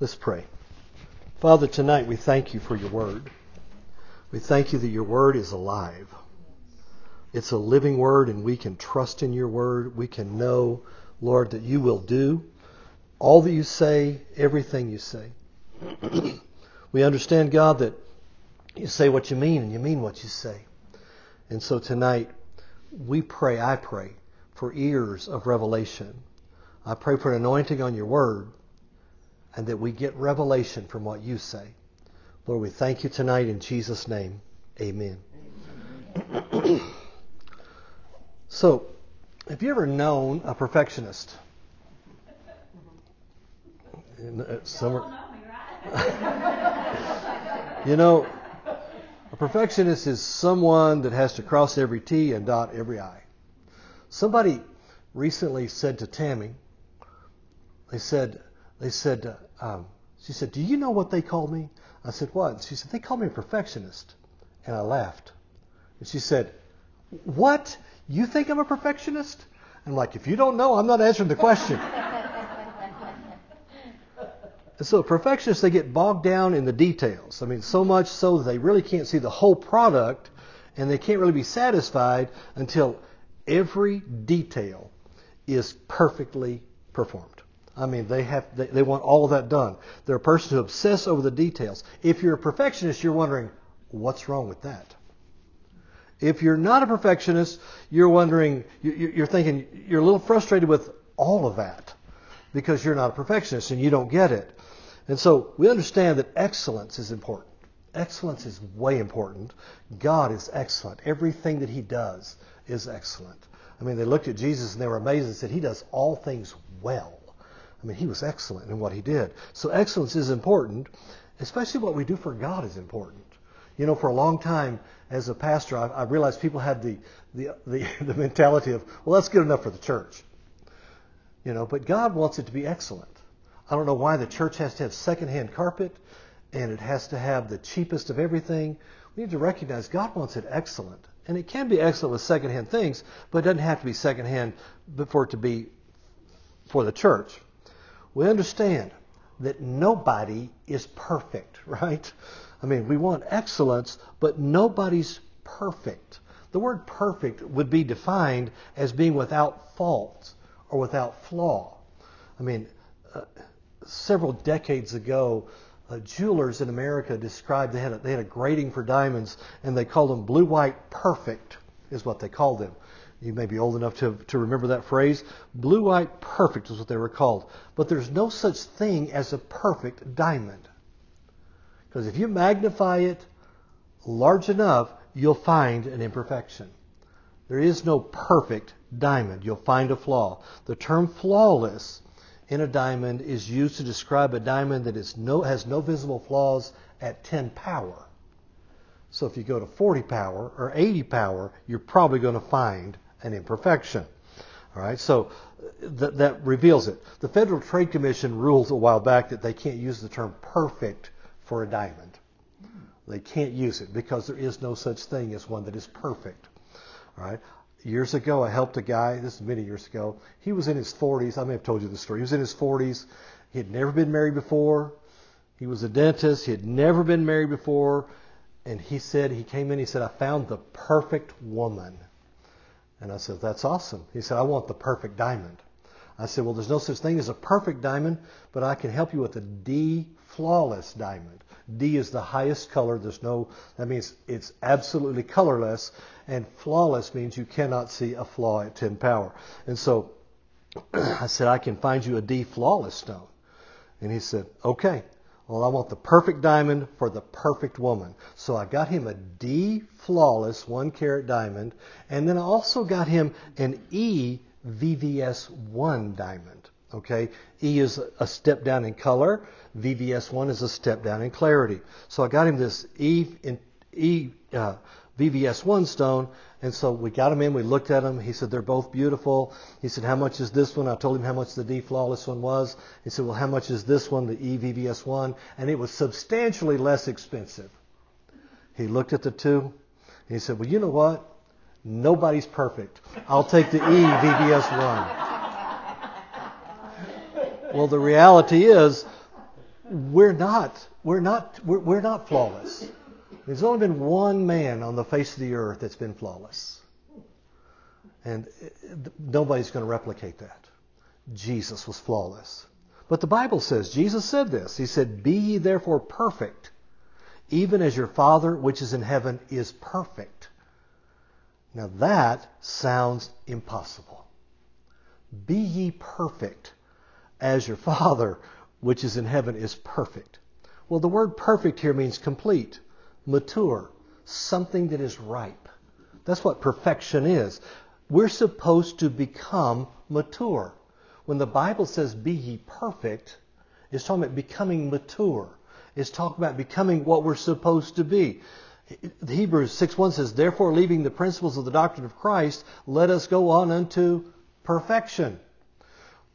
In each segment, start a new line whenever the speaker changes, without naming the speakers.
Let's pray. Father, tonight we thank you for your word. We thank you that your word is alive. It's a living word, and we can trust in your word. We can know, Lord, that you will do all that you say, everything you say. we understand, God, that you say what you mean and you mean what you say. And so tonight, we pray, I pray, for ears of revelation. I pray for an anointing on your word and that we get revelation from what you say. Lord, we thank you tonight in Jesus' name. Amen. so, have you ever known a perfectionist? Uh, Summer. you know, a perfectionist is someone that has to cross every T and dot every I. Somebody recently said to Tammy, they said, they said, um, she said, do you know what they called me? I said, what? She said, they called me a perfectionist. And I laughed. And she said, what? You think I'm a perfectionist? I'm like, if you don't know, I'm not answering the question. and so perfectionists, they get bogged down in the details. I mean, so much so that they really can't see the whole product and they can't really be satisfied until every detail is perfectly performed. I mean, they have they, they want all of that done. They're a person who obsess over the details. If you're a perfectionist, you're wondering what's wrong with that. If you're not a perfectionist, you're wondering, you're thinking, you're a little frustrated with all of that because you're not a perfectionist and you don't get it. And so we understand that excellence is important. Excellence is way important. God is excellent. Everything that He does is excellent. I mean, they looked at Jesus and they were amazed and said, He does all things well. I mean, he was excellent in what he did. So excellence is important, especially what we do for God is important. You know, for a long time as a pastor, I, I realized people had the, the, the, the mentality of, well, that's good enough for the church. You know, but God wants it to be excellent. I don't know why the church has to have secondhand carpet and it has to have the cheapest of everything. We need to recognize God wants it excellent. And it can be excellent with secondhand things, but it doesn't have to be secondhand for it to be for the church we understand that nobody is perfect, right? I mean, we want excellence, but nobody's perfect. The word perfect would be defined as being without fault or without flaw. I mean, uh, several decades ago, uh, jewelers in America described they had a, they had a grading for diamonds, and they called them blue white perfect, is what they called them. You may be old enough to, to remember that phrase. Blue white perfect is what they were called. But there's no such thing as a perfect diamond. Because if you magnify it large enough, you'll find an imperfection. There is no perfect diamond. You'll find a flaw. The term flawless in a diamond is used to describe a diamond that no, has no visible flaws at 10 power. So if you go to 40 power or 80 power, you're probably going to find an imperfection. All right, so th- that reveals it. The Federal Trade Commission ruled a while back that they can't use the term perfect for a diamond. They can't use it because there is no such thing as one that is perfect. All right. Years ago, I helped a guy. This is many years ago. He was in his 40s. I may have told you the story. He was in his 40s. He had never been married before. He was a dentist. He had never been married before. And he said, he came in, he said, I found the perfect woman. And I said, That's awesome. He said, I want the perfect diamond. I said, Well, there's no such thing as a perfect diamond, but I can help you with a D flawless diamond. D is the highest color. There's no, that means it's absolutely colorless. And flawless means you cannot see a flaw at 10 power. And so I said, I can find you a D flawless stone. And he said, Okay. Well, I want the perfect diamond for the perfect woman. So I got him a D flawless one carat diamond, and then I also got him an E VVS1 diamond. Okay, E is a step down in color, VVS1 is a step down in clarity. So I got him this E in, E uh, VVS1 stone. And so we got him in, we looked at them. He said, they're both beautiful. He said, how much is this one? I told him how much the D flawless one was. He said, well, how much is this one, the EVVS1? And it was substantially less expensive. He looked at the two. And he said, well, you know what? Nobody's perfect. I'll take the EVVS1. well, the reality is, we're not, we're not, we're, we're not flawless. There's only been one man on the face of the earth that's been flawless. And nobody's going to replicate that. Jesus was flawless. But the Bible says, Jesus said this. He said, Be ye therefore perfect, even as your Father which is in heaven is perfect. Now that sounds impossible. Be ye perfect as your Father which is in heaven is perfect. Well, the word perfect here means complete, mature, something that is ripe. That's what perfection is. We're supposed to become mature. When the Bible says, be ye perfect, it's talking about becoming mature. It's talking about becoming what we're supposed to be. Hebrews 6.1 says, Therefore, leaving the principles of the doctrine of Christ, let us go on unto perfection.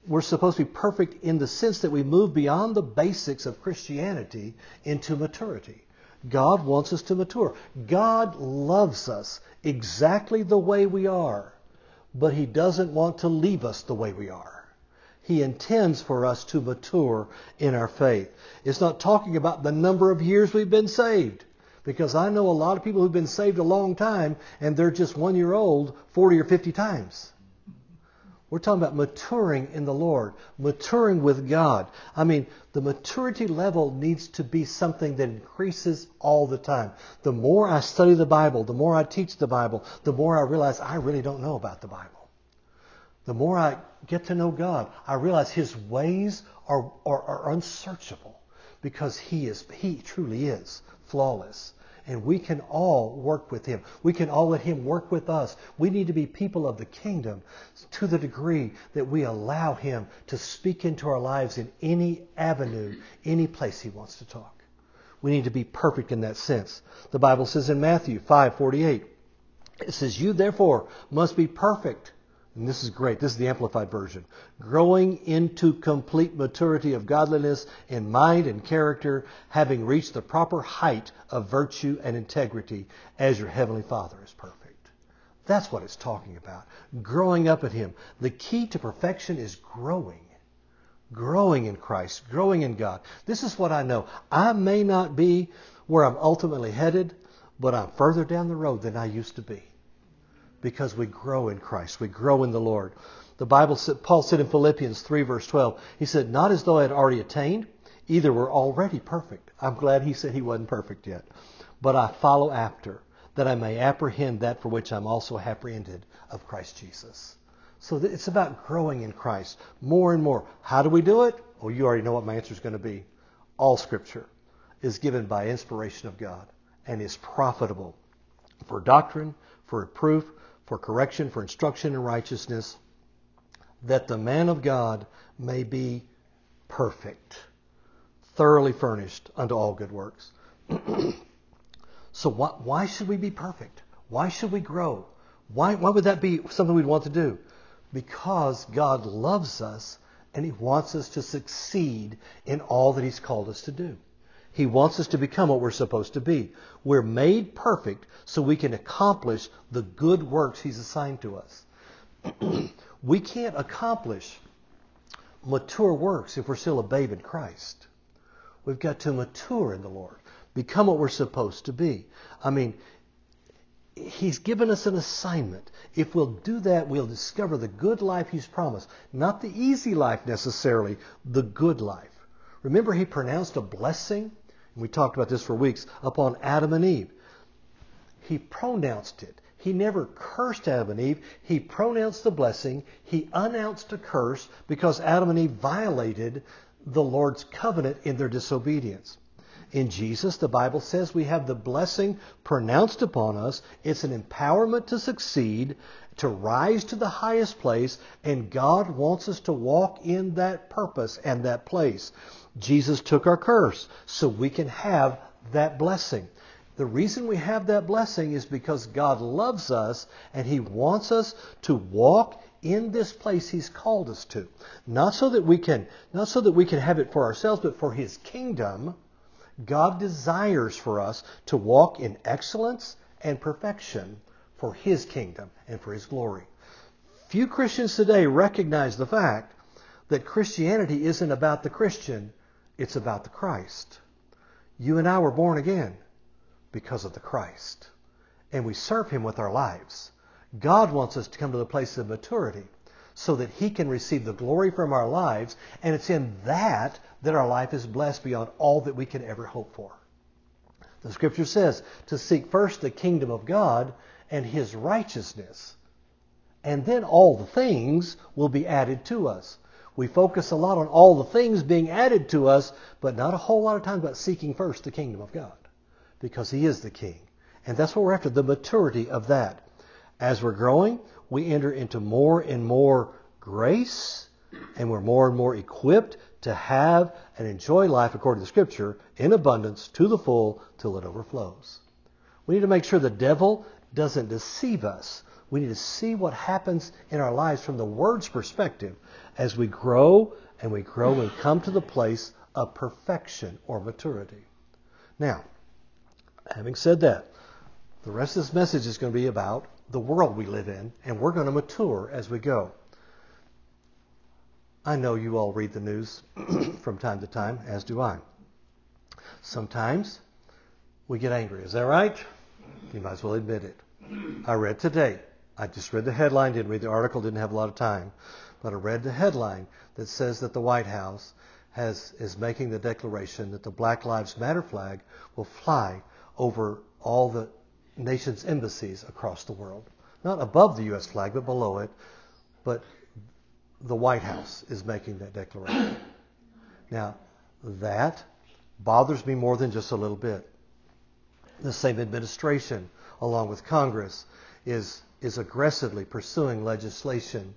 We're supposed to be perfect in the sense that we move beyond the basics of Christianity into maturity. God wants us to mature. God loves us exactly the way we are, but He doesn't want to leave us the way we are. He intends for us to mature in our faith. It's not talking about the number of years we've been saved. Because I know a lot of people who've been saved a long time and they're just one year old 40 or 50 times. We're talking about maturing in the Lord, maturing with God. I mean, the maturity level needs to be something that increases all the time. The more I study the Bible, the more I teach the Bible, the more I realize I really don't know about the Bible. The more I get to know God, I realize His ways are, are, are unsearchable because He is He truly is flawless. And we can all work with Him. We can all let Him work with us. We need to be people of the kingdom to the degree that we allow Him to speak into our lives in any avenue, any place He wants to talk. We need to be perfect in that sense. The Bible says in Matthew 5:48, it says, "You therefore must be perfect." And this is great. This is the Amplified Version. Growing into complete maturity of godliness in mind and character, having reached the proper height of virtue and integrity, as your Heavenly Father is perfect. That's what it's talking about. Growing up in Him. The key to perfection is growing. Growing in Christ, growing in God. This is what I know. I may not be where I'm ultimately headed, but I'm further down the road than I used to be because we grow in Christ. We grow in the Lord. The Bible said, Paul said in Philippians 3 verse 12, he said, not as though I had already attained, either were already perfect. I'm glad he said he wasn't perfect yet. But I follow after, that I may apprehend that for which I'm also apprehended of Christ Jesus. So it's about growing in Christ more and more. How do we do it? Well, you already know what my answer is going to be. All Scripture is given by inspiration of God and is profitable for doctrine, for reproof, for correction, for instruction in righteousness, that the man of God may be perfect, thoroughly furnished unto all good works. so why, why, should we be perfect? Why should we grow? Why, why would that be something we'd want to do? Because God loves us and He wants us to succeed in all that He's called us to do. He wants us to become what we're supposed to be. We're made perfect so we can accomplish the good works He's assigned to us. we can't accomplish mature works if we're still a babe in Christ. We've got to mature in the Lord, become what we're supposed to be. I mean, He's given us an assignment. If we'll do that, we'll discover the good life He's promised. Not the easy life necessarily, the good life. Remember, He pronounced a blessing we talked about this for weeks, upon Adam and Eve. He pronounced it. He never cursed Adam and Eve. He pronounced the blessing. He announced a curse because Adam and Eve violated the Lord's covenant in their disobedience. In Jesus, the Bible says we have the blessing pronounced upon us. It's an empowerment to succeed, to rise to the highest place, and God wants us to walk in that purpose and that place. Jesus took our curse so we can have that blessing. The reason we have that blessing is because God loves us and He wants us to walk in this place He's called us to. Not so that we can, not so that we can have it for ourselves, but for His kingdom. God desires for us to walk in excellence and perfection for His kingdom and for His glory. Few Christians today recognize the fact that Christianity isn't about the Christian, It's about the Christ. You and I were born again because of the Christ. And we serve Him with our lives. God wants us to come to the place of maturity so that He can receive the glory from our lives. And it's in that that our life is blessed beyond all that we can ever hope for. The scripture says to seek first the kingdom of God and His righteousness. And then all the things will be added to us. We focus a lot on all the things being added to us, but not a whole lot of time about seeking first the kingdom of God because He is the King. And that's what we're after, the maturity of that. As we're growing, we enter into more and more grace, and we're more and more equipped to have and enjoy life according to Scripture in abundance to the full till it overflows. We need to make sure the devil doesn't deceive us. We need to see what happens in our lives from the Word's perspective as we grow and we grow and come to the place of perfection or maturity. Now, having said that, the rest of this message is going to be about the world we live in, and we're going to mature as we go. I know you all read the news from time to time, as do I. Sometimes we get angry. Is that right? You might as well admit it. I read today. I just read the headline, didn't read the article, didn't have a lot of time. But I read the headline that says that the White House has, is making the declaration that the Black Lives Matter flag will fly over all the nation's embassies across the world. Not above the U.S. flag, but below it. But the White House is making that declaration. Now, that bothers me more than just a little bit. The same administration, along with Congress, is, is aggressively pursuing legislation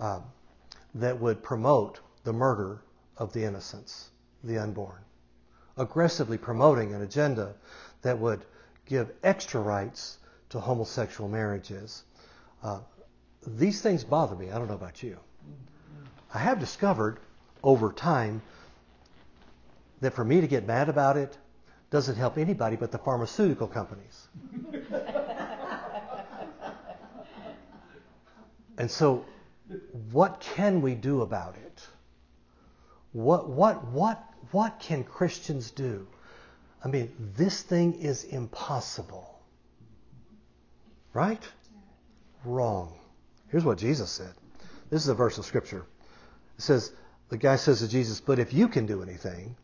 uh, that would promote the murder of the innocents, the unborn. Aggressively promoting an agenda that would give extra rights to homosexual marriages. Uh, these things bother me. I don't know about you. I have discovered over time that for me to get mad about it doesn't help anybody but the pharmaceutical companies. and so, what can we do about it? What, what, what, what can Christians do? I mean, this thing is impossible. Right? Wrong. Here's what Jesus said. This is a verse of Scripture. It says, the guy says to Jesus, But if you can do anything,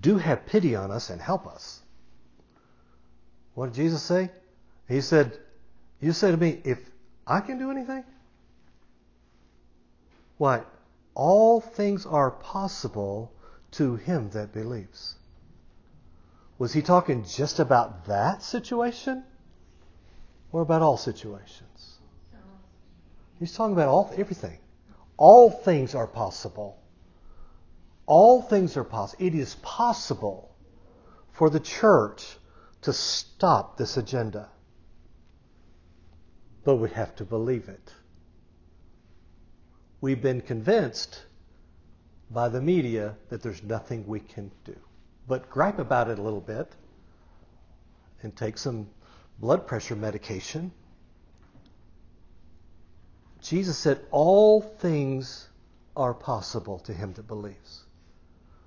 do have pity on us and help us. What did Jesus say? He said, You say to me, If I can do anything? Why, all things are possible to him that believes. Was he talking just about that situation? Or about all situations? He's talking about all everything. All things are possible. All things are possible. It is possible for the church to stop this agenda. But we have to believe it. We've been convinced by the media that there's nothing we can do but gripe about it a little bit and take some blood pressure medication. Jesus said, All things are possible to him that believes.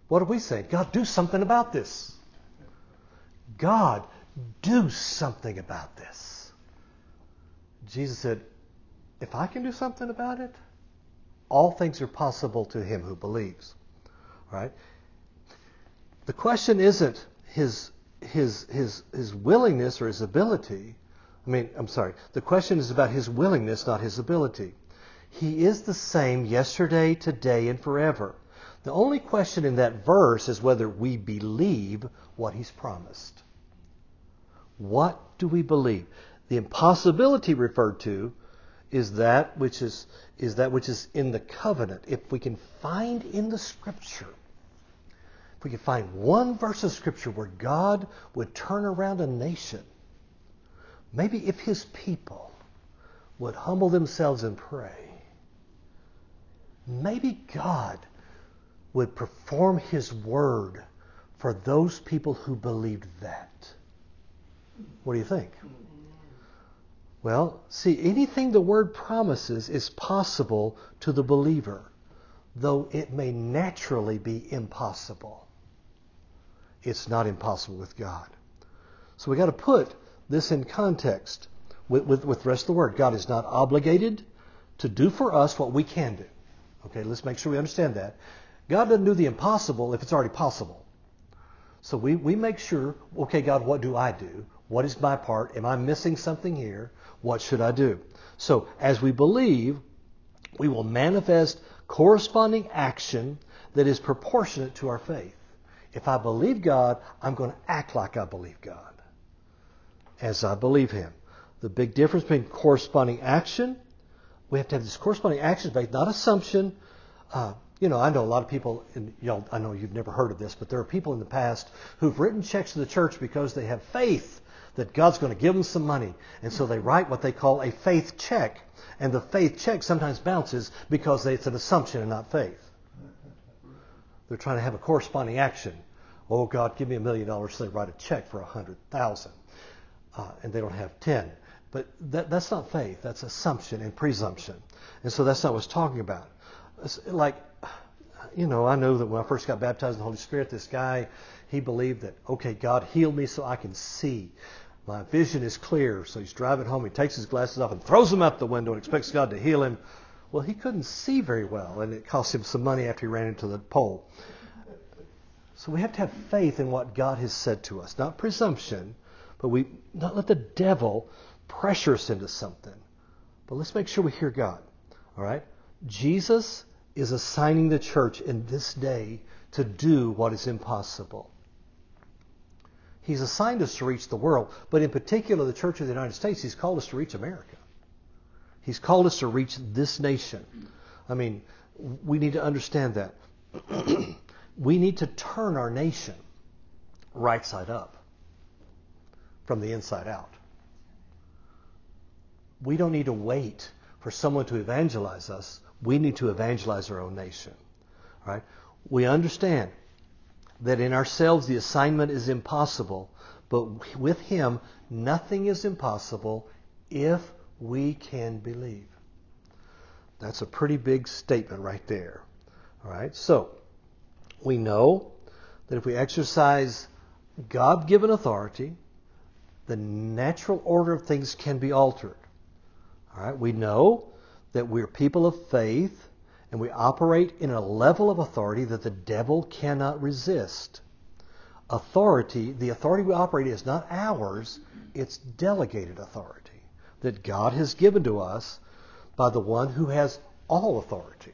What are we saying? God, do something about this. God, do something about this. Jesus said, If I can do something about it, all things are possible to him who believes. Right? The question isn't his, his, his, his willingness or his ability. I mean, I'm sorry. The question is about his willingness, not his ability. He is the same yesterday, today, and forever. The only question in that verse is whether we believe what he's promised. What do we believe? The impossibility referred to is that which is, is that which is in the covenant. If we can find in the scripture if we can find one verse of Scripture where God would turn around a nation, maybe if His people would humble themselves and pray, maybe God would perform His word for those people who believed that. What do you think? Well, see, anything the Word promises is possible to the believer. though it may naturally be impossible. It's not impossible with God. So we got to put this in context with, with, with the rest of the word. God is not obligated to do for us what we can do. Okay, let's make sure we understand that. God doesn't do the impossible if it's already possible. So we, we make sure, okay, God, what do I do? What is my part? Am I missing something here? What should I do? So as we believe, we will manifest corresponding action that is proportionate to our faith. If I believe God, I'm going to act like I believe God as I believe Him. The big difference between corresponding action, we have to have this corresponding action faith, not assumption. Uh, you know, I know a lot of people, and know, I know you've never heard of this, but there are people in the past who've written checks to the church because they have faith that God's going to give them some money. And so they write what they call a faith check. And the faith check sometimes bounces because it's an assumption and not faith. They're trying to have a corresponding action. Oh God, give me a million dollars. So they write a check for a hundred thousand, uh, and they don't have ten. But that, that's not faith. That's assumption and presumption. And so that's not what it's talking about. It's like, you know, I know that when I first got baptized in the Holy Spirit, this guy, he believed that, okay, God healed me so I can see. My vision is clear. So he's driving home. He takes his glasses off and throws them out the window and expects God to heal him. Well, he couldn't see very well, and it cost him some money after he ran into the pole. So we have to have faith in what God has said to us, not presumption, but we not let the devil pressure us into something. But let's make sure we hear God. All right? Jesus is assigning the church in this day to do what is impossible. He's assigned us to reach the world, but in particular the Church of the United States, He's called us to reach America. He's called us to reach this nation. I mean, we need to understand that. we need to turn our nation right side up from the inside out. We don't need to wait for someone to evangelize us. We need to evangelize our own nation. Right? We understand that in ourselves the assignment is impossible, but with Him nothing is impossible if we can believe. That's a pretty big statement right there. All right? So, we know that if we exercise God given authority, the natural order of things can be altered. All right? We know that we're people of faith and we operate in a level of authority that the devil cannot resist. Authority, the authority we operate is not ours, it's delegated authority that God has given to us by the one who has all authority.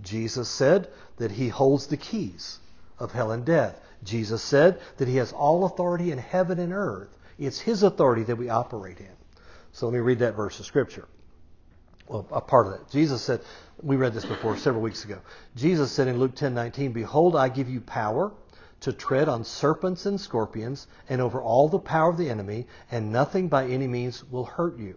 Jesus said that he holds the keys of hell and death. Jesus said that he has all authority in heaven and earth. It's his authority that we operate in. So let me read that verse of scripture. Well, a part of that. Jesus said, we read this before several weeks ago. Jesus said in Luke 10:19, "Behold, I give you power to tread on serpents and scorpions and over all the power of the enemy, and nothing by any means will hurt you.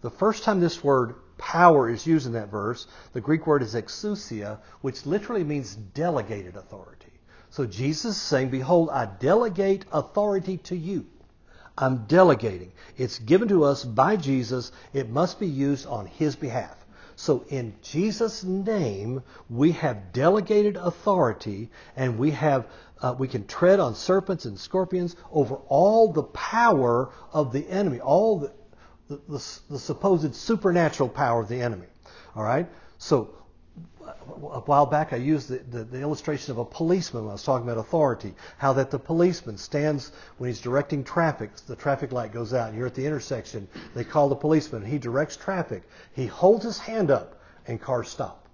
The first time this word power is used in that verse, the Greek word is exousia, which literally means delegated authority. So Jesus is saying, Behold, I delegate authority to you. I'm delegating. It's given to us by Jesus. It must be used on His behalf. So in Jesus' name, we have delegated authority and we have uh, we can tread on serpents and scorpions over all the power of the enemy, all the, the, the, the supposed supernatural power of the enemy. All right? So a while back I used the, the, the, illustration of a policeman when I was talking about authority. How that the policeman stands when he's directing traffic, the traffic light goes out, and you're at the intersection, they call the policeman, he directs traffic. He holds his hand up and cars stop.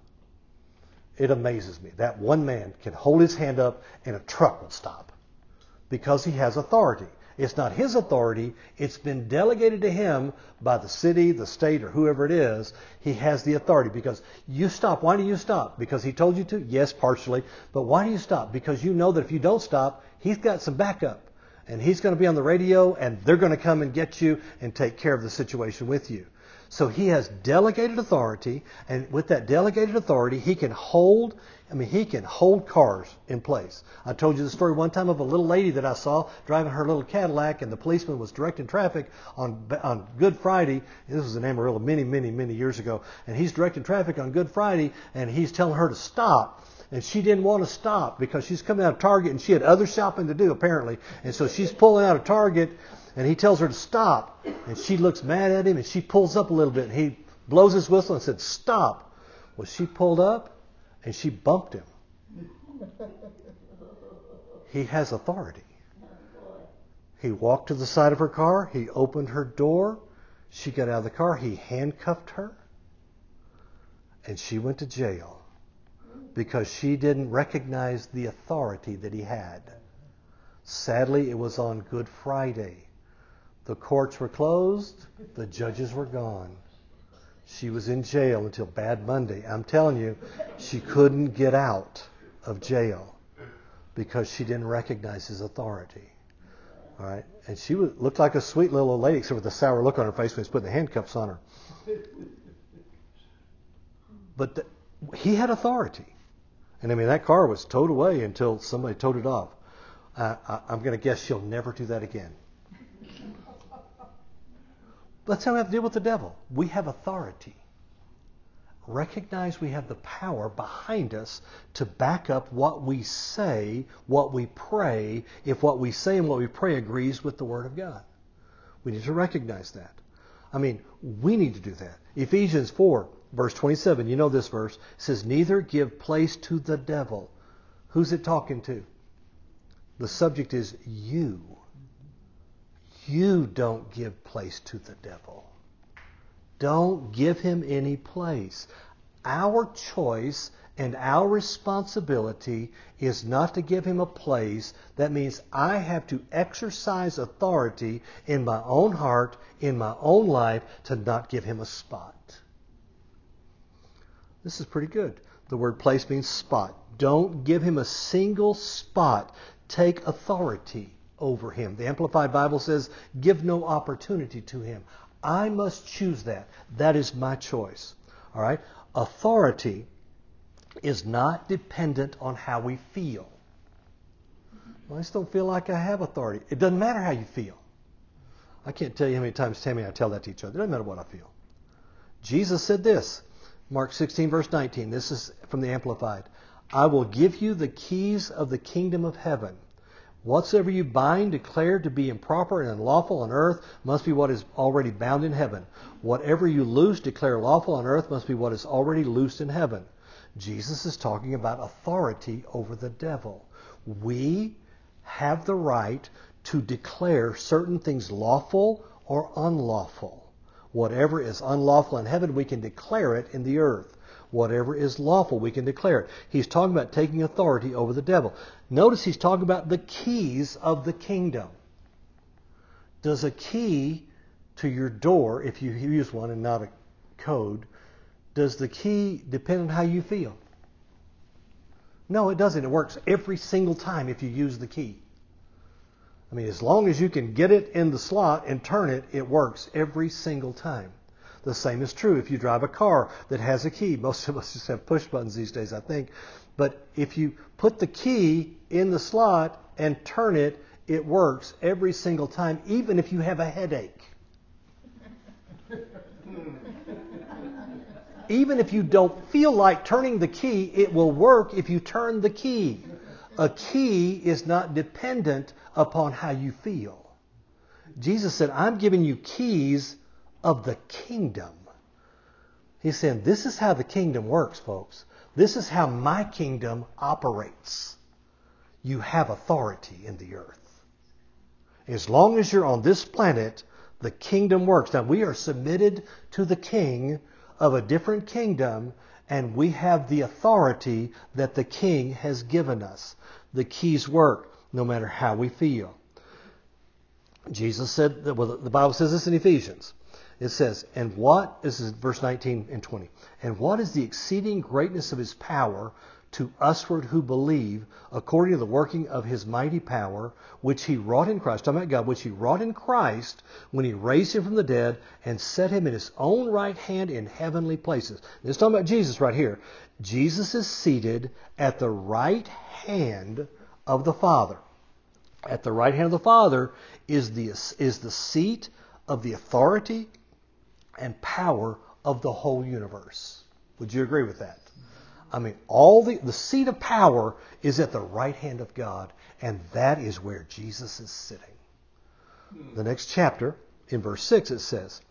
It amazes me. That one man can hold his hand up and a truck will stop because he has authority. It's not his authority. It's been delegated to him by the city, the state, or whoever it is. He has the authority because you stop. Why do you stop? Because he told you to? Yes, partially. But why do you stop? Because you know that if you don't stop, he's got some backup. And he's going to be on the radio and they're going to come and get you and take care of the situation with you. So he has delegated authority, and with that delegated authority, he can hold. I mean, he can hold cars in place. I told you the story one time of a little lady that I saw driving her little Cadillac, and the policeman was directing traffic on on Good Friday. This was in Amarillo many, many, many years ago, and he's directing traffic on Good Friday, and he's telling her to stop and she didn't want to stop because she's coming out of Target and she had other shopping to do apparently. And so she's pulling out of Target and he tells her to stop. And she looks mad at him and she pulls up a little bit and he blows his whistle and said, Stop. Well, she pulled up and she bumped him. He has authority. He walked to the side of her car. He opened her door. She got out of the car. He handcuffed her. And she went to jail because she didn't recognize the authority that he had. Sadly, it was on Good Friday. The courts were closed, the judges were gone. She was in jail until Bad Monday. I'm telling you, she couldn't get out of jail because she didn't recognize his authority. All right, and she was, looked like a sweet little old lady, except with a sour look on her face when he was putting the handcuffs on her. But the, he had authority. And I mean, that car was towed away until somebody towed it off. Uh, I, I'm going to guess she'll never do that again. That's how we have to deal with the devil. We have authority. Recognize we have the power behind us to back up what we say, what we pray, if what we say and what we pray agrees with the Word of God. We need to recognize that. I mean, we need to do that. Ephesians 4 verse 27, you know this verse, says, Neither give place to the devil. Who's it talking to? The subject is you. You don't give place to the devil. Don't give him any place. Our choice and our responsibility is not to give him a place. That means I have to exercise authority in my own heart, in my own life, to not give him a spot. This is pretty good. The word place means spot. Don't give him a single spot. Take authority over him. The Amplified Bible says, give no opportunity to him. I must choose that. That is my choice. All right? Authority is not dependent on how we feel. Well, I just don't feel like I have authority. It doesn't matter how you feel. I can't tell you how many times Tammy and I tell that to each other. It doesn't matter what I feel. Jesus said this Mark 16, verse 19. This is from the Amplified. I will give you the keys of the kingdom of heaven. Whatsoever you bind, declare to be improper and unlawful on earth, must be what is already bound in heaven. Whatever you loose, declare lawful on earth, must be what is already loosed in heaven. Jesus is talking about authority over the devil. We have the right to declare certain things lawful or unlawful. Whatever is unlawful in heaven, we can declare it in the earth. Whatever is lawful, we can declare it. He's talking about taking authority over the devil. Notice he's talking about the keys of the kingdom. Does a key to your door, if you use one and not a code, does the key depend on how you feel? No, it doesn't. It works every single time if you use the key. I mean, as long as you can get it in the slot and turn it, it works every single time. The same is true if you drive a car that has a key. Most of us just have push buttons these days, I think. But if you put the key in the slot and turn it, it works every single time, even if you have a headache. even if you don't feel like turning the key, it will work if you turn the key. A key is not dependent upon how you feel. Jesus said, I'm giving you keys of the kingdom. He's saying, This is how the kingdom works, folks. This is how my kingdom operates. You have authority in the earth. As long as you're on this planet, the kingdom works. Now, we are submitted to the king of a different kingdom, and we have the authority that the king has given us. The keys work no matter how we feel. Jesus said, well, the Bible says this in Ephesians. It says, and what, this is verse 19 and 20, and what is the exceeding greatness of his power to usward who believe, according to the working of his mighty power, which he wrought in Christ, talking about God, which he wrought in Christ when he raised him from the dead and set him in his own right hand in heavenly places. This is talking about Jesus right here. Jesus is seated at the right hand of the Father. At the right hand of the Father is the, is the seat of the authority and power of the whole universe. Would you agree with that? I mean, all the, the seat of power is at the right hand of God, and that is where Jesus is sitting. The next chapter, in verse 6, it says,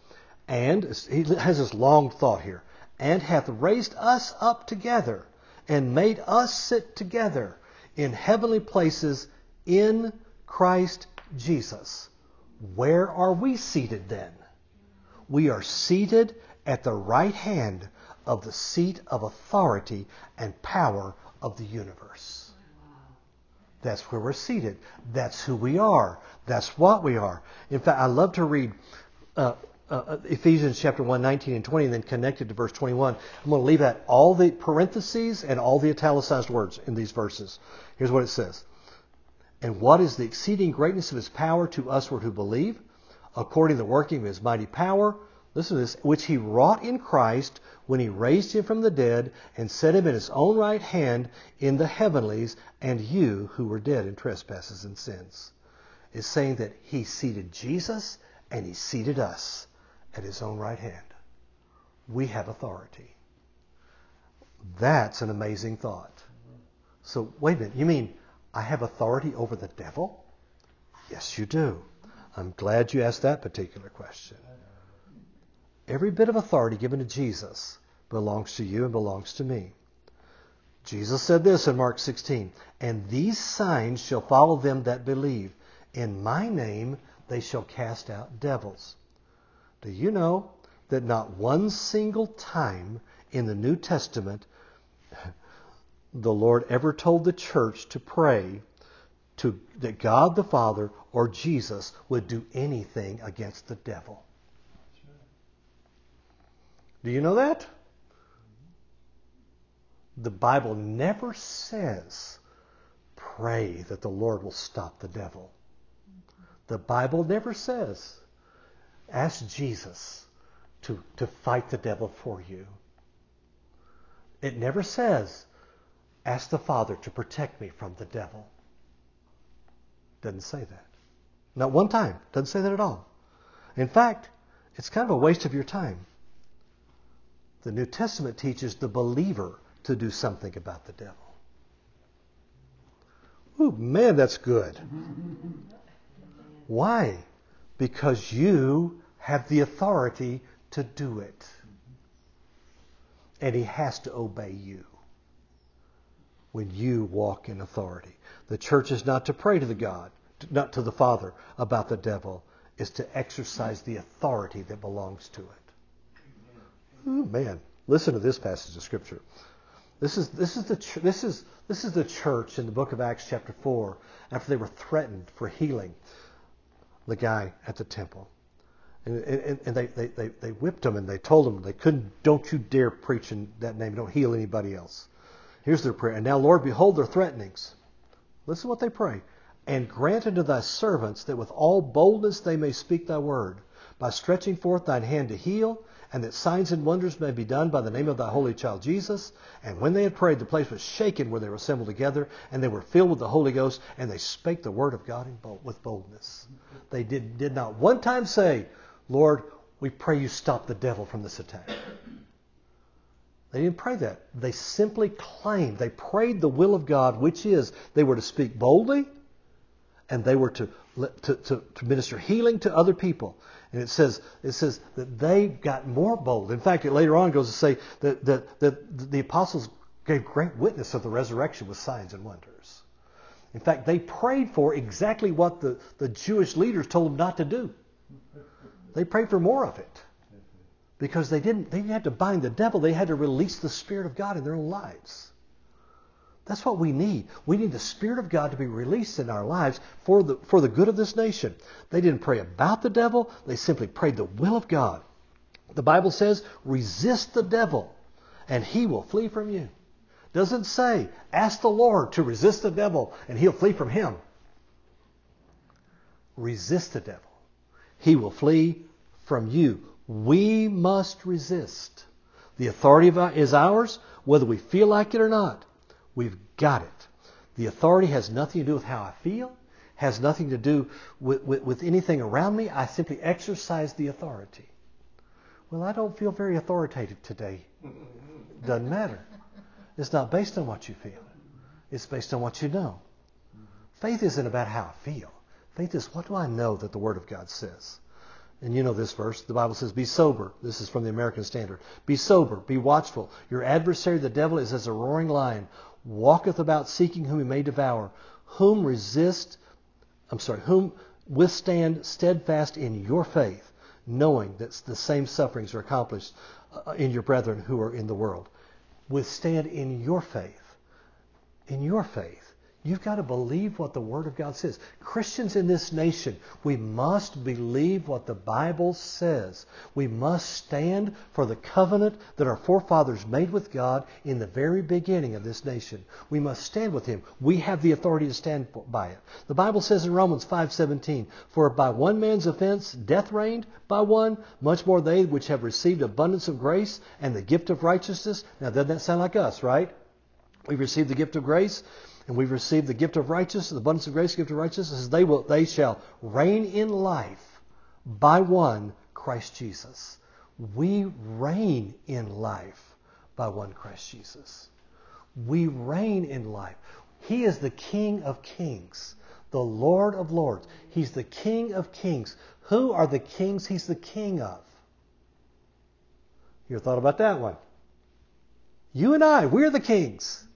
And, he has this long thought here, and hath raised us up together, and made us sit together in heavenly places in Christ Jesus. Where are we seated then? We are seated at the right hand of the seat of authority and power of the universe. That's where we're seated. That's who we are. That's what we are. In fact, I love to read uh, uh, Ephesians chapter 1, 19 and 20, and then connected to verse 21. I'm going to leave out all the parentheses and all the italicized words in these verses. Here's what it says. And what is the exceeding greatness of his power to us who believe, according to the working of his mighty power, listen to this, which he wrought in Christ when he raised him from the dead and set him in his own right hand in the heavenlies, and you who were dead in trespasses and sins. Is saying that he seated Jesus and he seated us at his own right hand. We have authority. That's an amazing thought. So, wait a minute. You mean I have authority over the devil? Yes, you do. I'm glad you asked that particular question. Every bit of authority given to Jesus belongs to you and belongs to me. Jesus said this in Mark 16, and these signs shall follow them that believe. In my name they shall cast out devils. Do you know that not one single time in the New Testament the Lord ever told the church to pray to that God the Father or Jesus would do anything against the devil? Do you know that? The Bible never says, pray that the Lord will stop the devil. The Bible never says, ask Jesus to, to fight the devil for you. It never says, ask the Father to protect me from the devil. Doesn't say that. Not one time. Doesn't say that at all. In fact, it's kind of a waste of your time. The New Testament teaches the believer to do something about the devil. Ooh, man, that's good. Why? Because you have the authority to do it. And he has to obey you when you walk in authority. The church is not to pray to the God, not to the Father about the devil, is to exercise the authority that belongs to it. Oh, man, listen to this passage of Scripture. This is, this, is the, this, is, this is the church in the book of Acts, chapter 4, after they were threatened for healing the guy at the temple. And, and, and they, they, they, they, whipped him and they told him they couldn't, don't you dare preach in that name, don't heal anybody else. Here's their prayer. And now, Lord, behold their threatenings. Listen to what they pray. And grant unto thy servants that with all boldness they may speak thy word, by stretching forth thine hand to heal, and that signs and wonders may be done by the name of thy holy child Jesus. And when they had prayed, the place was shaken where they were assembled together, and they were filled with the Holy Ghost, and they spake the word of God bold, with boldness. They did, did not one time say, Lord, we pray you stop the devil from this attack. They didn't pray that. They simply claimed, they prayed the will of God, which is they were to speak boldly and they were to, to, to, to minister healing to other people. And it says, it says that they got more bold. In fact, it later on goes to say that, that, that the apostles gave great witness of the resurrection with signs and wonders. In fact, they prayed for exactly what the, the Jewish leaders told them not to do. They prayed for more of it. Because they didn't, they have to bind the devil, they had to release the Spirit of God in their own lives. That's what we need. We need the Spirit of God to be released in our lives for the, for the good of this nation. They didn't pray about the devil, they simply prayed the will of God. The Bible says, resist the devil, and he will flee from you. Doesn't say, ask the Lord to resist the devil and he'll flee from him. Resist the devil. He will flee from you. We must resist. The authority is ours, whether we feel like it or not. We've got it. The authority has nothing to do with how I feel, has nothing to do with, with, with anything around me. I simply exercise the authority. Well, I don't feel very authoritative today. Doesn't matter. It's not based on what you feel. It's based on what you know. Faith isn't about how I feel. Faith is what do I know that the Word of God says? And you know this verse. The Bible says, Be sober. This is from the American Standard. Be sober. Be watchful. Your adversary, the devil, is as a roaring lion, walketh about seeking whom he may devour. Whom resist, I'm sorry, whom withstand steadfast in your faith, knowing that the same sufferings are accomplished uh, in your brethren who are in the world. Withstand in your faith. In your faith. You've got to believe what the Word of God says. Christians in this nation, we must believe what the Bible says. We must stand for the covenant that our forefathers made with God in the very beginning of this nation. We must stand with Him. We have the authority to stand by it. The Bible says in Romans 5:17, "For by one man's offense death reigned, by one, much more they which have received abundance of grace and the gift of righteousness." Now, doesn't that sound like us, right? We've received the gift of grace and we've received the gift of righteousness, the abundance of grace, the gift of righteousness, they will they shall reign in life by one Christ Jesus. We reign in life by one Christ Jesus. We reign in life. He is the King of kings, the Lord of lords. He's the King of kings. Who are the kings he's the king of? You thought about that one? You and I, we're the kings.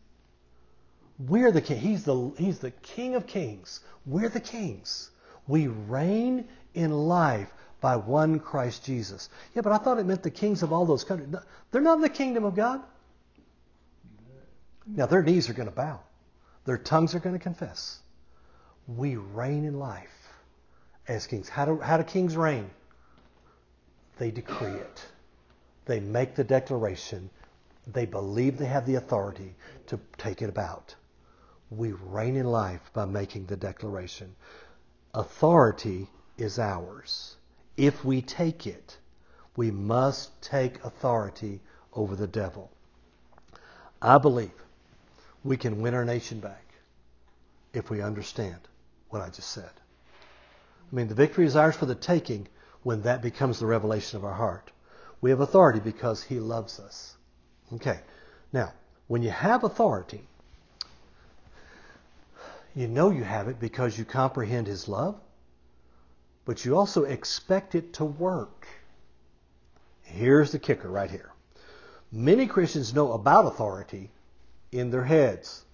We're the king. He's the, he's the king of kings. We're the kings. We reign in life by one Christ Jesus. Yeah, but I thought it meant the kings of all those countries. No, they're not in the kingdom of God. Now, their knees are going to bow, their tongues are going to confess. We reign in life as kings. How do, how do kings reign? They decree it, they make the declaration, they believe they have the authority to take it about. We reign in life by making the declaration. Authority is ours. If we take it, we must take authority over the devil. I believe we can win our nation back if we understand what I just said. I mean, the victory is ours for the taking when that becomes the revelation of our heart. We have authority because he loves us. Okay. Now, when you have authority, you know you have it because you comprehend His love, but you also expect it to work. Here's the kicker right here. Many Christians know about authority in their heads,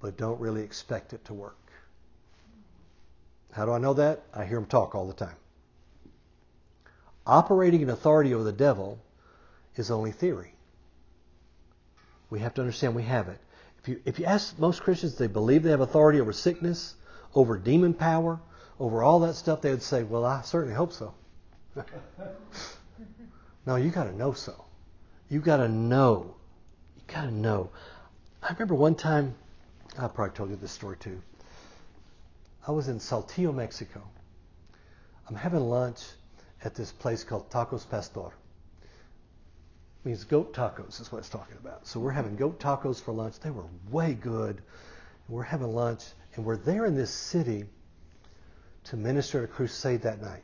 but don't really expect it to work. How do I know that? I hear them talk all the time. Operating in authority over the devil is only theory. We have to understand we have it. If you, if you ask most Christians, they believe they have authority over sickness, over demon power, over all that stuff, they would say, Well, I certainly hope so. no, you got to know so. You got to know. You got to know. I remember one time, I probably told you this story too. I was in Saltillo, Mexico. I'm having lunch at this place called Tacos Pastor means goat tacos is what it's talking about. So we're having goat tacos for lunch. They were way good. We're having lunch, and we're there in this city to minister at a crusade that night.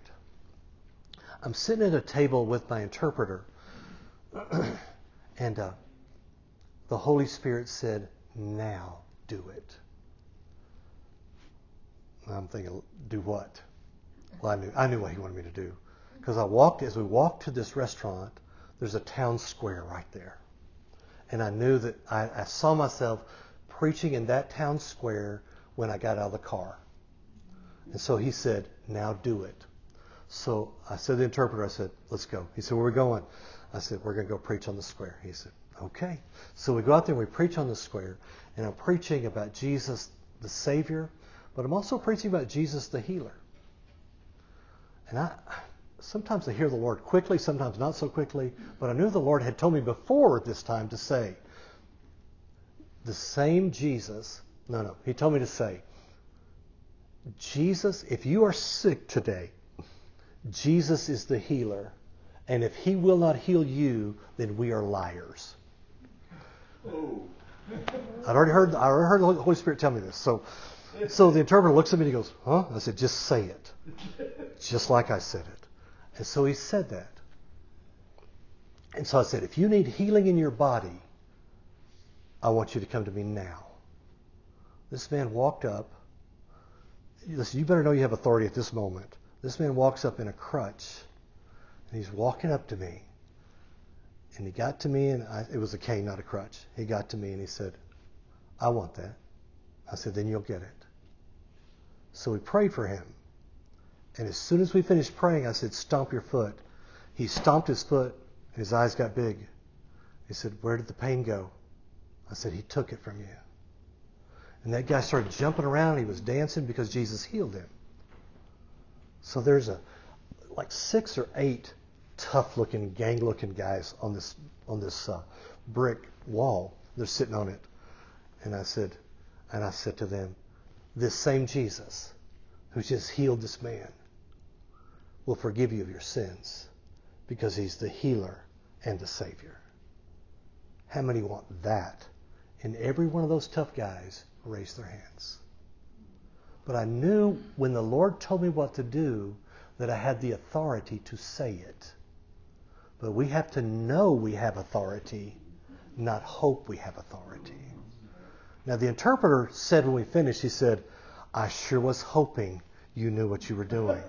I'm sitting at a table with my interpreter, and uh, the Holy Spirit said, "Now do it." I'm thinking, "Do what?" Well, I knew I knew what he wanted me to do because I walked as we walked to this restaurant there's a town square right there. And I knew that I, I saw myself preaching in that town square when I got out of the car. And so he said, Now do it. So I said to the interpreter, I said, Let's go. He said, Where are we going? I said, We're going to go preach on the square. He said, Okay. So we go out there and we preach on the square. And I'm preaching about Jesus the Savior, but I'm also preaching about Jesus the healer. And I, sometimes I hear the Lord quickly, sometimes not so quickly, but I knew the Lord had told me before this time to say, the same Jesus. No, no. He told me to say, Jesus, if you are sick today, Jesus is the healer. And if he will not heal you, then we are liars. Oh. I'd already heard, I already heard the Holy Spirit tell me this. So, so the interpreter looks at me and he goes, huh? I said, just say it. Just like I said it. And so he said that. And so I said, if you need healing in your body, I want you to come to me now. This man walked up. Listen, you better know you have authority at this moment. This man walks up in a crutch, and he's walking up to me. And he got to me, and I, it was a cane, not a crutch. He got to me and he said, I want that. I said, then you'll get it. So we prayed for him. And as soon as we finished praying, I said, stomp your foot. He stomped his foot, and his eyes got big. He said, where did the pain go? I said, he took it from you. And that guy started jumping around. He was dancing because Jesus healed him. So there's a like six or eight tough-looking, gang-looking guys on this on this uh, brick wall. They're sitting on it, and I said, and I said to them, this same Jesus who just healed this man will forgive you of your sins because he's the healer and the Savior. How many want that? And every one of those tough guys raised their hands. But I knew when the Lord told me what to do that I had the authority to say it. But we have to know we have authority, not hope we have authority. Now, the interpreter said when we finished, he said, I sure was hoping you knew what you were doing.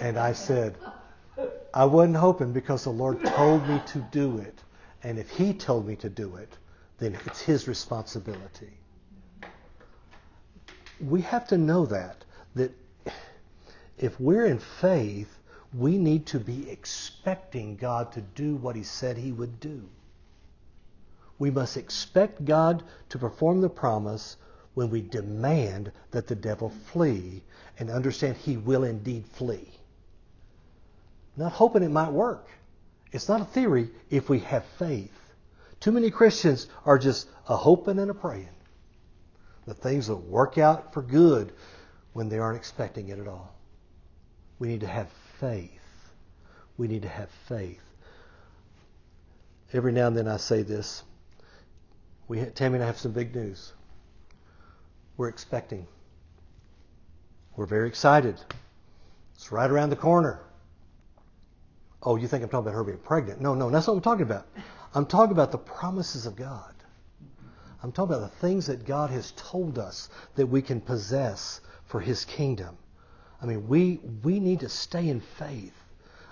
And I said, I wasn't hoping because the Lord told me to do it. And if He told me to do it, then it's His responsibility. We have to know that, that if we're in faith, we need to be expecting God to do what He said He would do. We must expect God to perform the promise when we demand that the devil flee and understand he will indeed flee. Not hoping it might work. It's not a theory if we have faith. Too many Christians are just a hoping and a praying that things will work out for good when they aren't expecting it at all. We need to have faith. We need to have faith. Every now and then I say this. We, Tammy and I have some big news. We're expecting. We're very excited. It's right around the corner. Oh, you think I'm talking about her being pregnant? No, no, that's not what I'm talking about. I'm talking about the promises of God. I'm talking about the things that God has told us that we can possess for His kingdom. I mean, we, we need to stay in faith.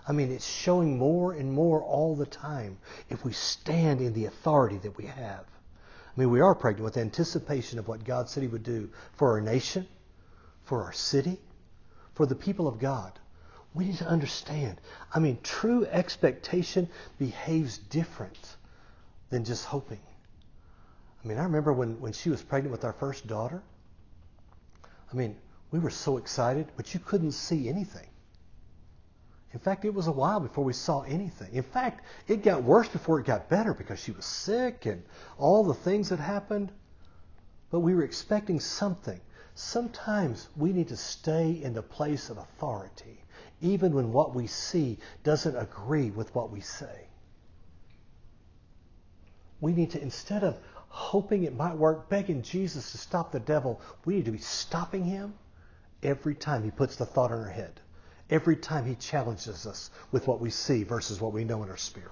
I mean, it's showing more and more all the time if we stand in the authority that we have. I mean, we are pregnant with anticipation of what God said He would do for our nation, for our city, for the people of God. We need to understand. I mean, true expectation behaves different than just hoping. I mean, I remember when, when she was pregnant with our first daughter. I mean, we were so excited, but you couldn't see anything. In fact, it was a while before we saw anything. In fact, it got worse before it got better because she was sick and all the things that happened. But we were expecting something. Sometimes we need to stay in the place of authority, even when what we see doesn't agree with what we say. We need to, instead of hoping it might work, begging Jesus to stop the devil, we need to be stopping him every time he puts the thought in our head every time he challenges us with what we see versus what we know in our spirit.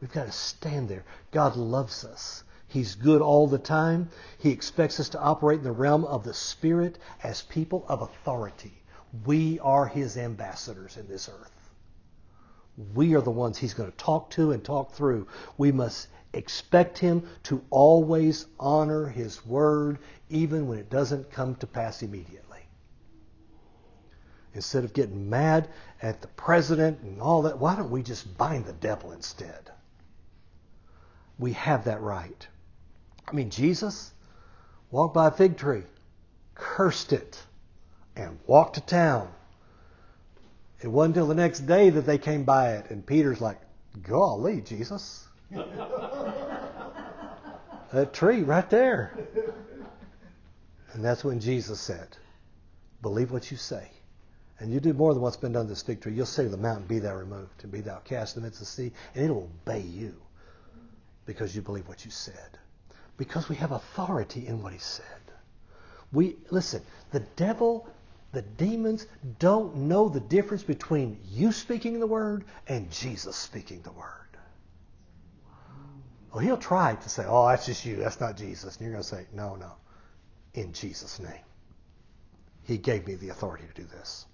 We've got to stand there. God loves us. He's good all the time. He expects us to operate in the realm of the Spirit as people of authority. We are His ambassadors in this earth. We are the ones He's going to talk to and talk through. We must expect Him to always honor His word, even when it doesn't come to pass immediately instead of getting mad at the president and all that, why don't we just bind the devil instead? We have that right. I mean, Jesus walked by a fig tree, cursed it, and walked to town. It wasn't until the next day that they came by it, and Peter's like, Golly, Jesus. That tree right there. And that's when Jesus said, Believe what you say. And you do more than what's been done to this fig tree. You'll say to the mountain, Be thou removed, and be thou cast in the midst of the sea, and it will obey you because you believe what you said. Because we have authority in what he said. We listen, the devil, the demons don't know the difference between you speaking the word and Jesus speaking the word. Well, he'll try to say, Oh, that's just you, that's not Jesus. And you're going to say, No, no. In Jesus' name. He gave me the authority to do this.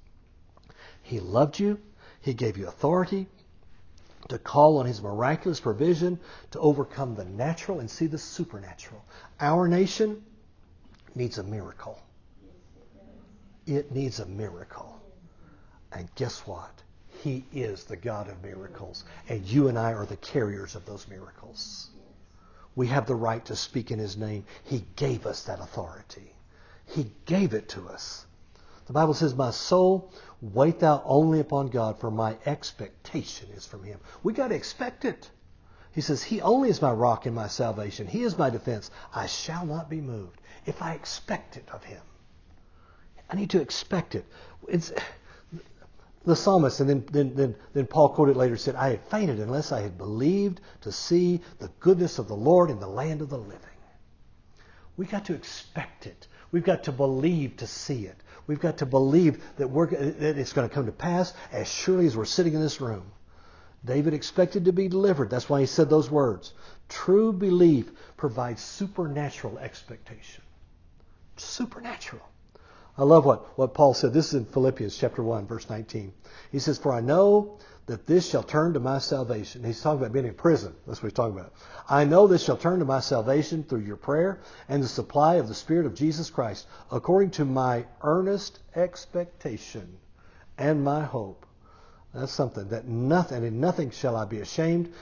He loved you. He gave you authority to call on His miraculous provision to overcome the natural and see the supernatural. Our nation needs a miracle. It needs a miracle. And guess what? He is the God of miracles. And you and I are the carriers of those miracles. We have the right to speak in His name. He gave us that authority. He gave it to us. The Bible says, My soul, wait thou only upon God, for my expectation is from Him. We got to expect it. He says, He only is my rock and my salvation. He is my defense. I shall not be moved if I expect it of Him. I need to expect it. It's, the psalmist, and then, then, then, then Paul quoted later, said, I had fainted unless I had believed to see the goodness of the Lord in the land of the living. We've got to expect it. We've got to believe to see it. We've got to believe that, we're, that it's going to come to pass as surely as we're sitting in this room. David expected to be delivered. That's why he said those words. True belief provides supernatural expectation. Supernatural. I love what, what Paul said. This is in Philippians chapter 1, verse 19. He says, For I know that this shall turn to my salvation. He's talking about being in prison. That's what he's talking about. I know this shall turn to my salvation through your prayer and the supply of the Spirit of Jesus Christ, according to my earnest expectation and my hope. That's something that nothing, and in nothing shall I be ashamed,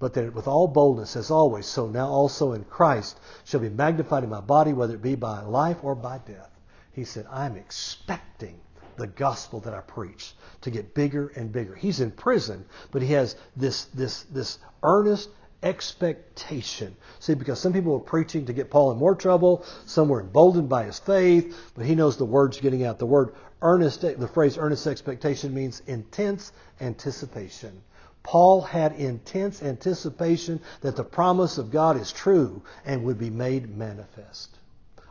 but that with all boldness, as always, so now also in Christ shall be magnified in my body, whether it be by life or by death. He said, I'm expecting the gospel that I preach to get bigger and bigger. He's in prison, but he has this, this, this earnest expectation. See, because some people were preaching to get Paul in more trouble, some were emboldened by his faith, but he knows the word's getting out. The word earnest, the phrase earnest expectation means intense anticipation. Paul had intense anticipation that the promise of God is true and would be made manifest.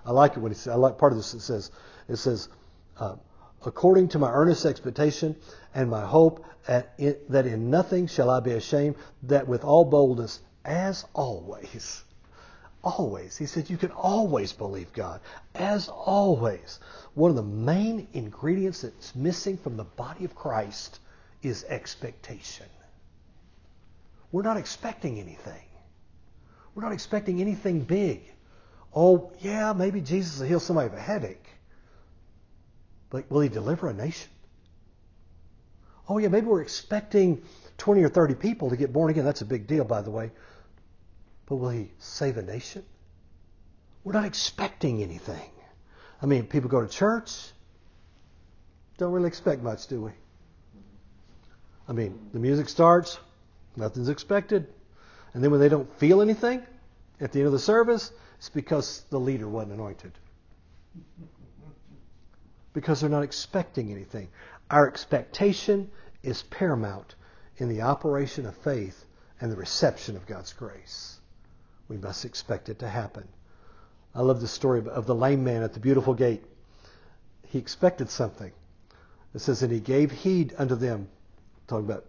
I like it when he says, I like part of this. It says, it says, uh, according to my earnest expectation and my hope it, that in nothing shall I be ashamed, that with all boldness, as always, always, he said, you can always believe God, as always. One of the main ingredients that's missing from the body of Christ is expectation. We're not expecting anything. We're not expecting anything big. Oh, yeah, maybe Jesus will heal somebody of a headache. But will he deliver a nation? Oh, yeah, maybe we're expecting 20 or 30 people to get born again. That's a big deal, by the way. But will he save a nation? We're not expecting anything. I mean, people go to church, don't really expect much, do we? I mean, the music starts, nothing's expected. And then when they don't feel anything at the end of the service, it's because the leader wasn't anointed. Because they're not expecting anything. Our expectation is paramount in the operation of faith and the reception of God's grace. We must expect it to happen. I love the story of the lame man at the beautiful gate. He expected something. It says, and he gave heed unto them, talking about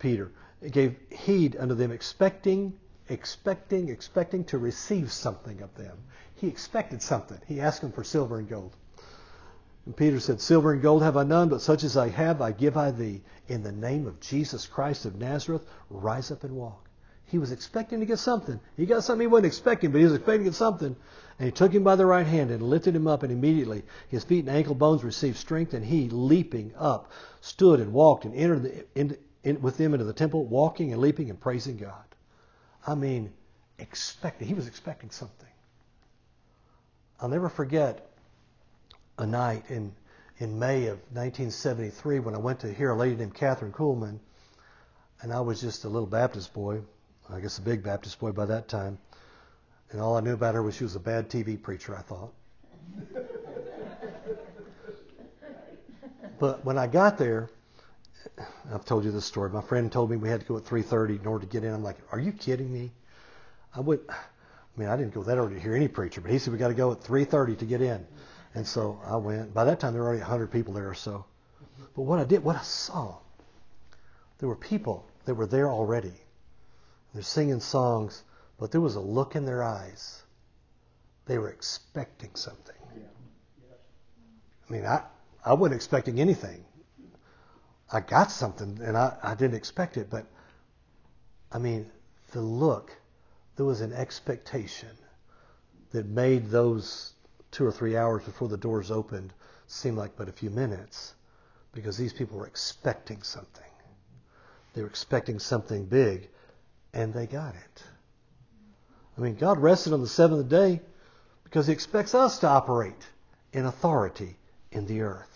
Peter, he gave heed unto them, expecting expecting, expecting to receive something of them. He expected something. He asked them for silver and gold. And Peter said, Silver and gold have I none, but such as I have I give I thee. In the name of Jesus Christ of Nazareth, rise up and walk. He was expecting to get something. He got something he wasn't expecting, but he was expecting to get something. And he took him by the right hand and lifted him up, and immediately his feet and ankle bones received strength, and he, leaping up, stood and walked and entered the, in, in, with them into the temple, walking and leaping and praising God. I mean, expecting. He was expecting something. I'll never forget a night in, in May of 1973 when I went to hear a lady named Kathryn Kuhlman, and I was just a little Baptist boy, I guess a big Baptist boy by that time. And all I knew about her was she was a bad TV preacher, I thought. but when I got there, I've told you this story. My friend told me we had to go at 3:30 in order to get in. I'm like, "Are you kidding me?" I would. I mean, I didn't go that early to hear any preacher, but he said we got to go at 3:30 to get in, and so I went. By that time, there were already 100 people there or so. But what I did, what I saw, there were people that were there already. They're singing songs, but there was a look in their eyes. They were expecting something. I mean, I, I wasn't expecting anything. I got something and I, I didn't expect it, but I mean, the look, there was an expectation that made those two or three hours before the doors opened seem like but a few minutes because these people were expecting something. They were expecting something big and they got it. I mean, God rested on the seventh day because He expects us to operate in authority in the earth.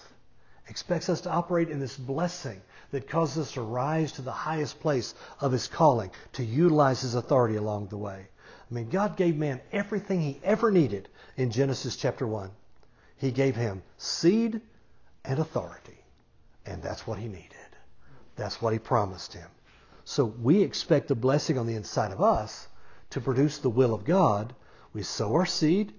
Expects us to operate in this blessing that causes us to rise to the highest place of His calling, to utilize His authority along the way. I mean, God gave man everything he ever needed in Genesis chapter 1. He gave him seed and authority. And that's what he needed. That's what he promised him. So we expect the blessing on the inside of us to produce the will of God. We sow our seed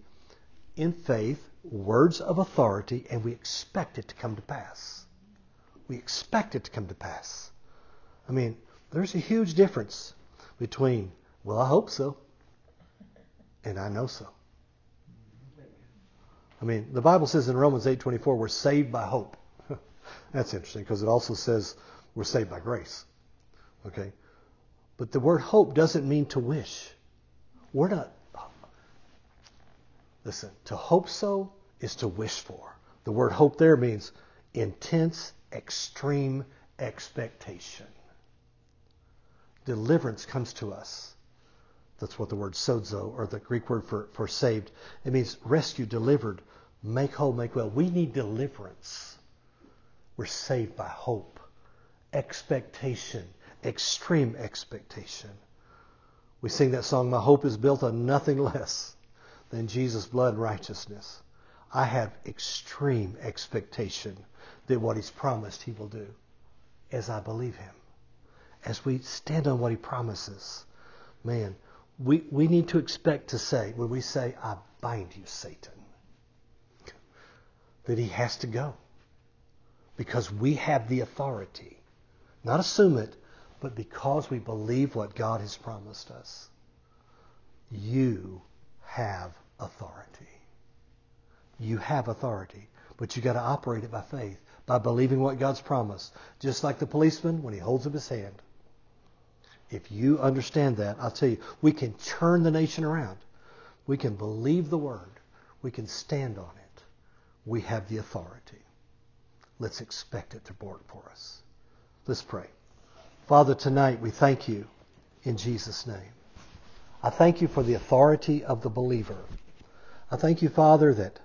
in faith, words of authority, and we expect it to come to pass. We expect it to come to pass. I mean, there's a huge difference between, well, I hope so, and I know so. I mean, the Bible says in Romans 8:24 we're saved by hope. That's interesting because it also says we're saved by grace. Okay? But the word hope doesn't mean to wish. We're not Listen, to hope so is to wish for. The word hope there means intense, extreme expectation. Deliverance comes to us. That's what the word sozo, or the Greek word for, for saved, it means rescue, delivered, make whole, make well. We need deliverance. We're saved by hope, expectation, extreme expectation. We sing that song, My Hope is Built on Nothing Less than Jesus' blood and righteousness. I have extreme expectation that what He's promised He will do as I believe Him. As we stand on what He promises, man, we, we need to expect to say, when we say, I bind you, Satan, that He has to go. Because we have the authority. Not assume it, but because we believe what God has promised us. You have authority. You have authority, but you got to operate it by faith, by believing what God's promised. Just like the policeman when he holds up his hand. If you understand that, I'll tell you, we can turn the nation around. We can believe the word. We can stand on it. We have the authority. Let's expect it to work for us. Let's pray. Father, tonight we thank you in Jesus' name. I thank you for the authority of the believer. I thank you, Father, that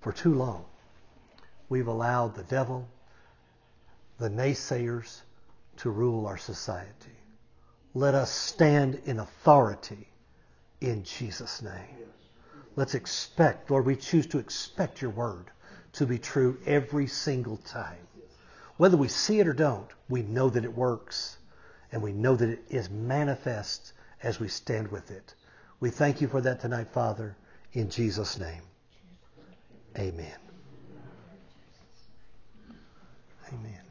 for too long we've allowed the devil, the naysayers, to rule our society. Let us stand in authority in Jesus' name. Let's expect, Lord, we choose to expect your word to be true every single time. Whether we see it or don't, we know that it works and we know that it is manifest as we stand with it. We thank you for that tonight, Father, in Jesus' name. Amen. Amen.